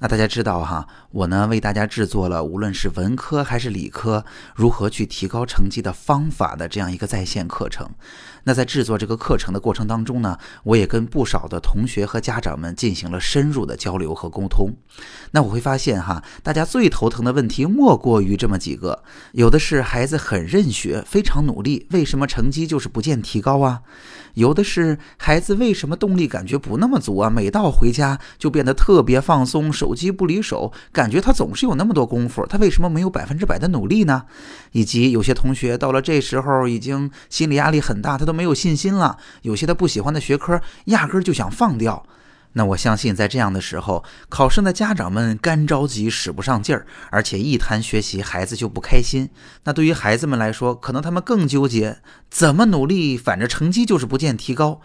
那大家知道哈，我呢为大家制作了无论是文科还是理科如何去提高成绩的方法的这样一个在线课程。那在制作这个课程的过程当中呢，我也跟不少的同学和家长们进行了深入的交流和沟通。那我会发现哈，大家最头疼的问题莫过于这么几个：有的是孩子很认学，非常努力，为什么成绩就是不见提高啊？有的是孩子为什么动力感觉不那么足啊？每到回家就变得特别放松，手机不离手，感觉他总是有那么多功夫，他为什么没有百分之百的努力呢？以及有些同学到了这时候已经心理压力很大，他都没有信心了。有些他不喜欢的学科，压根儿就想放掉。那我相信，在这样的时候，考生的家长们干着急，使不上劲儿，而且一谈学习，孩子就不开心。那对于孩子们来说，可能他们更纠结，怎么努力，反正成绩就是不见提高。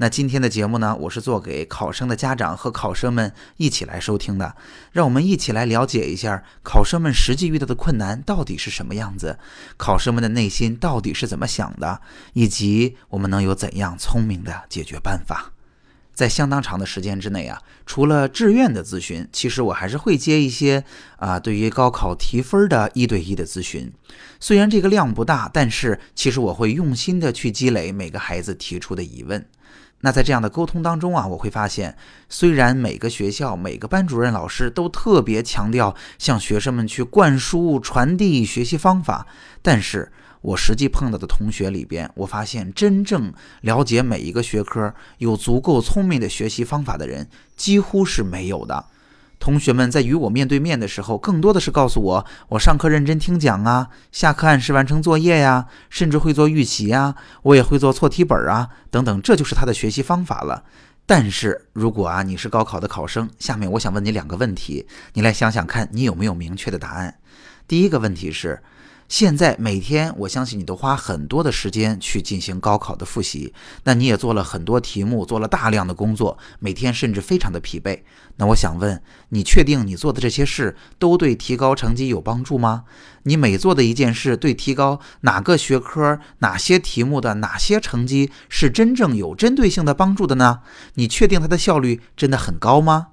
那今天的节目呢，我是做给考生的家长和考生们一起来收听的，让我们一起来了解一下考生们实际遇到的困难到底是什么样子，考生们的内心到底是怎么想的，以及我们能有怎样聪明的解决办法。在相当长的时间之内啊，除了志愿的咨询，其实我还是会接一些啊，对于高考提分的一对一的咨询。虽然这个量不大，但是其实我会用心的去积累每个孩子提出的疑问。那在这样的沟通当中啊，我会发现，虽然每个学校每个班主任老师都特别强调向学生们去灌输传递学习方法，但是。我实际碰到的同学里边，我发现真正了解每一个学科、有足够聪明的学习方法的人几乎是没有的。同学们在与我面对面的时候，更多的是告诉我：我上课认真听讲啊，下课按时完成作业呀，甚至会做预习啊，我也会做错题本啊，等等，这就是他的学习方法了。但是如果啊你是高考的考生，下面我想问你两个问题，你来想想看，你有没有明确的答案？第一个问题是。现在每天，我相信你都花很多的时间去进行高考的复习，那你也做了很多题目，做了大量的工作，每天甚至非常的疲惫。那我想问你，确定你做的这些事都对提高成绩有帮助吗？你每做的一件事，对提高哪个学科、哪些题目的哪些成绩是真正有针对性的帮助的呢？你确定它的效率真的很高吗？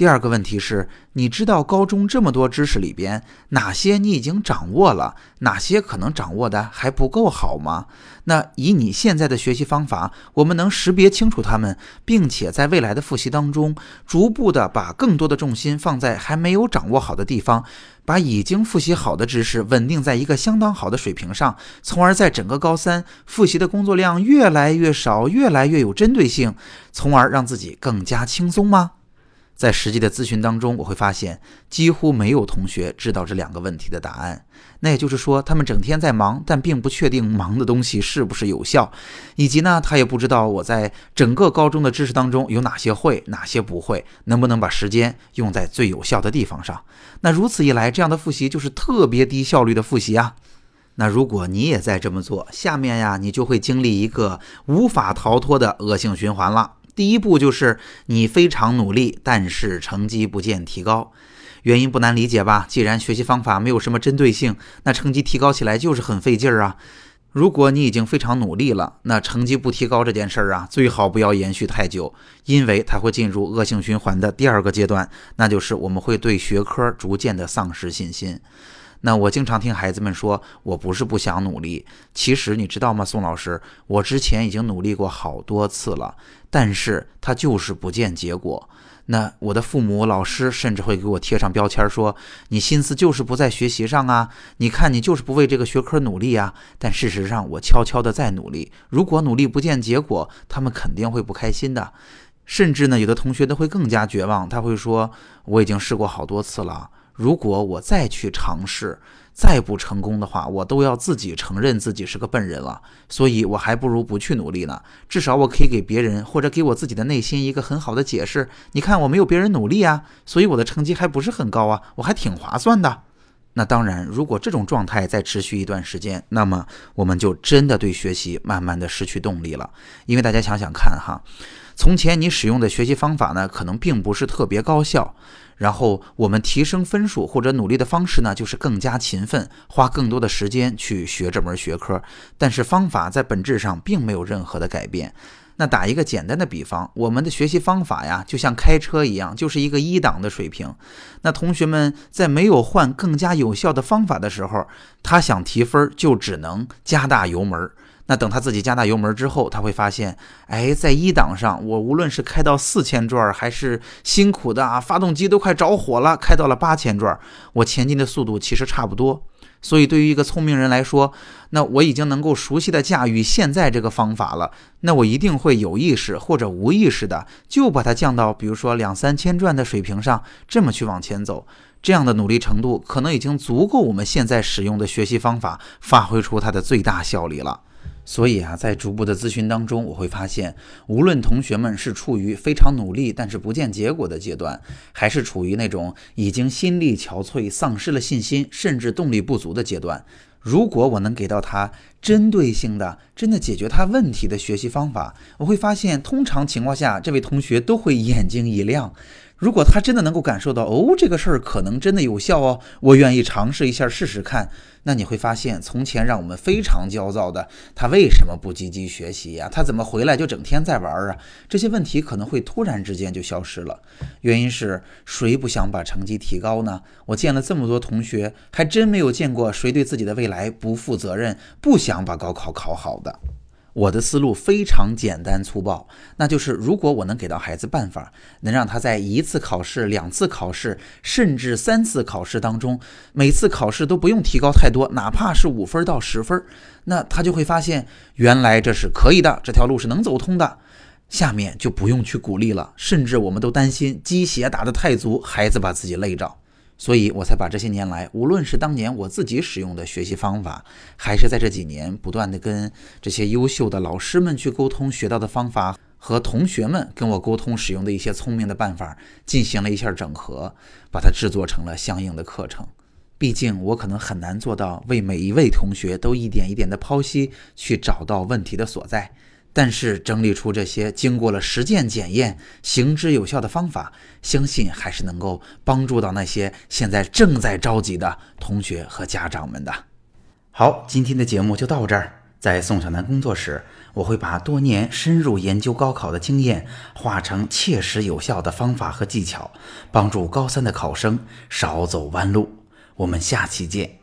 第二个问题是，你知道高中这么多知识里边，哪些你已经掌握了，哪些可能掌握的还不够好吗？那以你现在的学习方法，我们能识别清楚它们，并且在未来的复习当中，逐步的把更多的重心放在还没有掌握好的地方，把已经复习好的知识稳定在一个相当好的水平上，从而在整个高三复习的工作量越来越少，越来越有针对性，从而让自己更加轻松吗？在实际的咨询当中，我会发现几乎没有同学知道这两个问题的答案。那也就是说，他们整天在忙，但并不确定忙的东西是不是有效，以及呢，他也不知道我在整个高中的知识当中有哪些会，哪些不会，能不能把时间用在最有效的地方上。那如此一来，这样的复习就是特别低效率的复习啊。那如果你也在这么做，下面呀，你就会经历一个无法逃脱的恶性循环了。第一步就是你非常努力，但是成绩不见提高，原因不难理解吧？既然学习方法没有什么针对性，那成绩提高起来就是很费劲儿啊。如果你已经非常努力了，那成绩不提高这件事儿啊，最好不要延续太久，因为它会进入恶性循环的第二个阶段，那就是我们会对学科逐渐的丧失信心。那我经常听孩子们说，我不是不想努力，其实你知道吗，宋老师，我之前已经努力过好多次了，但是他就是不见结果。那我的父母、老师甚至会给我贴上标签，说你心思就是不在学习上啊，你看你就是不为这个学科努力啊。但事实上，我悄悄的在努力。如果努力不见结果，他们肯定会不开心的。甚至呢，有的同学都会更加绝望，他会说我已经试过好多次了。如果我再去尝试，再不成功的话，我都要自己承认自己是个笨人了。所以我还不如不去努力呢。至少我可以给别人或者给我自己的内心一个很好的解释。你看，我没有别人努力啊，所以我的成绩还不是很高啊，我还挺划算的。那当然，如果这种状态再持续一段时间，那么我们就真的对学习慢慢的失去动力了。因为大家想想看哈，从前你使用的学习方法呢，可能并不是特别高效。然后我们提升分数或者努力的方式呢，就是更加勤奋，花更多的时间去学这门学科。但是方法在本质上并没有任何的改变。那打一个简单的比方，我们的学习方法呀，就像开车一样，就是一个一档的水平。那同学们在没有换更加有效的方法的时候，他想提分就只能加大油门。那等他自己加大油门之后，他会发现，哎，在一档上，我无论是开到四千转，还是辛苦的啊，发动机都快着火了，开到了八千转，我前进的速度其实差不多。所以，对于一个聪明人来说，那我已经能够熟悉的驾驭现在这个方法了，那我一定会有意识或者无意识的就把它降到，比如说两三千转的水平上，这么去往前走。这样的努力程度，可能已经足够我们现在使用的学习方法发挥出它的最大效力了。所以啊，在逐步的咨询当中，我会发现，无论同学们是处于非常努力但是不见结果的阶段，还是处于那种已经心力憔悴、丧失了信心，甚至动力不足的阶段，如果我能给到他针对性的、真的解决他问题的学习方法，我会发现，通常情况下，这位同学都会眼睛一亮。如果他真的能够感受到，哦，这个事儿可能真的有效哦，我愿意尝试一下试试看。那你会发现，从前让我们非常焦躁的他为什么不积极学习呀？他怎么回来就整天在玩啊？这些问题可能会突然之间就消失了。原因是谁不想把成绩提高呢？我见了这么多同学，还真没有见过谁对自己的未来来不负责任、不想把高考考好的。我的思路非常简单粗暴，那就是如果我能给到孩子办法，能让他在一次考试、两次考试，甚至三次考试当中，每次考试都不用提高太多，哪怕是五分到十分，那他就会发现原来这是可以的，这条路是能走通的。下面就不用去鼓励了，甚至我们都担心鸡血打得太足，孩子把自己累着。所以我才把这些年来，无论是当年我自己使用的学习方法，还是在这几年不断的跟这些优秀的老师们去沟通学到的方法，和同学们跟我沟通使用的一些聪明的办法，进行了一下整合，把它制作成了相应的课程。毕竟我可能很难做到为每一位同学都一点一点的剖析，去找到问题的所在。但是整理出这些经过了实践检验、行之有效的方法，相信还是能够帮助到那些现在正在着急的同学和家长们的。好，今天的节目就到这儿。在宋小南工作室，我会把多年深入研究高考的经验，化成切实有效的方法和技巧，帮助高三的考生少走弯路。我们下期见。